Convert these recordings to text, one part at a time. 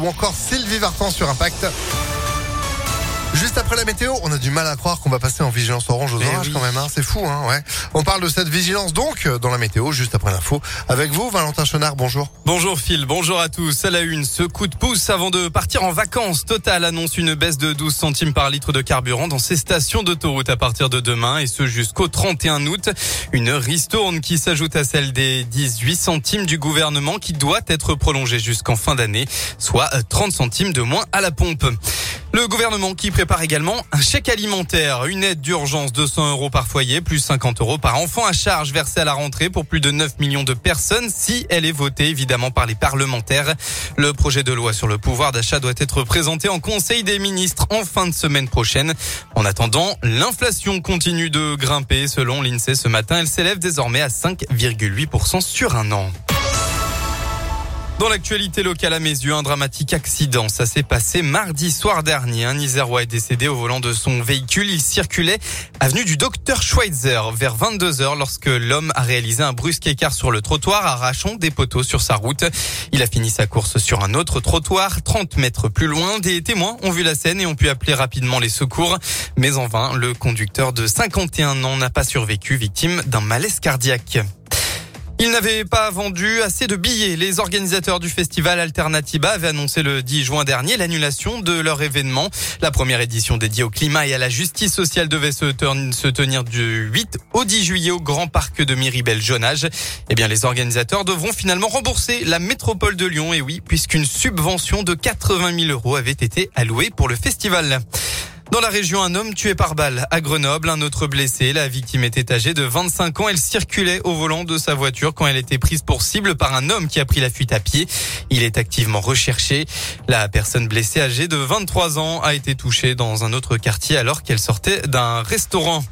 ou encore Sylvie Vartan sur Impact. Juste après la météo, on a du mal à croire qu'on va passer en vigilance orange aux Eh orages oui. quand même, hein, c'est fou, hein, ouais. On parle de cette vigilance donc euh, dans la météo, juste après l'info. Avec vous, Valentin Chenard, bonjour. Bonjour Phil, bonjour à tous. À la une, ce coup de pouce avant de partir en vacances. Total annonce une baisse de 12 centimes par litre de carburant dans ses stations d'autoroute à partir de demain et ce jusqu'au 31 août. Une ristourne qui s'ajoute à celle des 18 centimes du gouvernement qui doit être prolongée jusqu'en fin d'année, soit 30 centimes de moins à la pompe. Le gouvernement qui prépare également un chèque alimentaire, une aide d'urgence de 100 euros par foyer, plus 50 euros par enfant à charge versée à la rentrée pour plus de 9 millions de personnes si elle est votée évidemment par les parlementaires. Le projet de loi sur le pouvoir d'achat doit être présenté en Conseil des ministres en fin de semaine prochaine. En attendant, l'inflation continue de grimper selon l'INSEE ce matin. Elle s'élève désormais à 5,8% sur un an. Dans l'actualité locale à mes yeux, un dramatique accident. Ça s'est passé mardi soir dernier. Un Isérois est décédé au volant de son véhicule. Il circulait avenue du docteur Schweitzer vers 22 heures lorsque l'homme a réalisé un brusque écart sur le trottoir, arrachant des poteaux sur sa route. Il a fini sa course sur un autre trottoir, 30 mètres plus loin. Des témoins ont vu la scène et ont pu appeler rapidement les secours. Mais en vain, le conducteur de 51 ans n'a pas survécu, victime d'un malaise cardiaque. Ils n'avaient pas vendu assez de billets. Les organisateurs du festival Alternativa avaient annoncé le 10 juin dernier l'annulation de leur événement. La première édition dédiée au climat et à la justice sociale devait se, ten- se tenir du 8 au 10 juillet au Grand Parc de Miribel-Jonage. Eh bien, les organisateurs devront finalement rembourser la métropole de Lyon. Et oui, puisqu'une subvention de 80 000 euros avait été allouée pour le festival. Dans la région, un homme tué par balle à Grenoble, un autre blessé. La victime était âgée de 25 ans. Elle circulait au volant de sa voiture quand elle était prise pour cible par un homme qui a pris la fuite à pied. Il est activement recherché. La personne blessée âgée de 23 ans a été touchée dans un autre quartier alors qu'elle sortait d'un restaurant.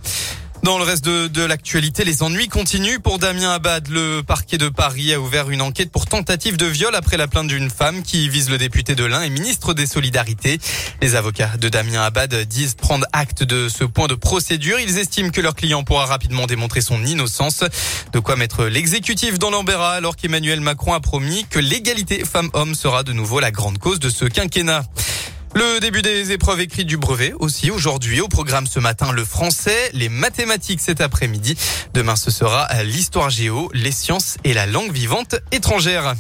Dans le reste de, de l'actualité, les ennuis continuent pour Damien Abad. Le parquet de Paris a ouvert une enquête pour tentative de viol après la plainte d'une femme qui vise le député de l'Ain et ministre des Solidarités. Les avocats de Damien Abad disent prendre acte de ce point de procédure. Ils estiment que leur client pourra rapidement démontrer son innocence. De quoi mettre l'exécutif dans l'embarras alors qu'Emmanuel Macron a promis que l'égalité femmes-hommes sera de nouveau la grande cause de ce quinquennat. Le début des épreuves écrites du brevet aussi aujourd'hui au programme ce matin le français, les mathématiques cet après-midi. Demain ce sera l'histoire géo, les sciences et la langue vivante étrangère.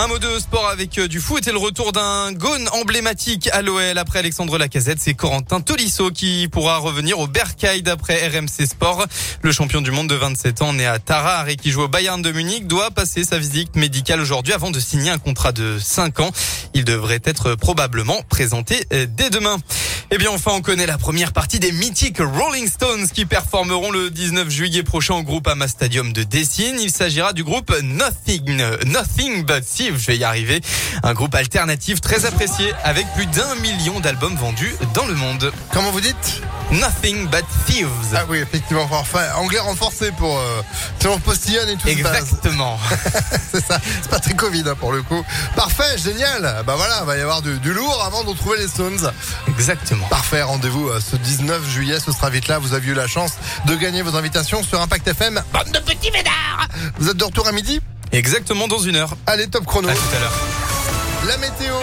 Un mot de sport avec euh, du foot et le retour d'un gone emblématique à l'OL après Alexandre Lacazette. C'est Corentin Tolisso qui pourra revenir au Bercail d'après RMC Sport. Le champion du monde de 27 ans né à Tarare et qui joue au Bayern de Munich doit passer sa visite médicale aujourd'hui avant de signer un contrat de 5 ans. Il devrait être probablement présenté euh, dès demain. Et bien enfin, on connaît la première partie des mythiques Rolling Stones qui performeront le 19 juillet prochain au Groupama Stadium de Dessine. Il s'agira du groupe Nothing, Nothing But Je vais y arriver. Un groupe alternatif très apprécié avec plus d'un million d'albums vendus dans le monde. Comment vous dites? Nothing But Thieves. Ah oui, effectivement, parfait. Anglais renforcé pour euh, on postillonne et tout ça. Exactement. C'est ça, c'est pas très Covid hein, pour le coup. Parfait, génial. Bah voilà, va y avoir du, du lourd avant de retrouver les Stones. Exactement. Parfait, rendez-vous euh, ce 19 juillet, ce sera vite là. Vous avez eu la chance de gagner vos invitations sur Impact FM. Bande de petits médards Vous êtes de retour à midi? Exactement dans une heure. Allez, top chrono. À tout à l'heure. La météo.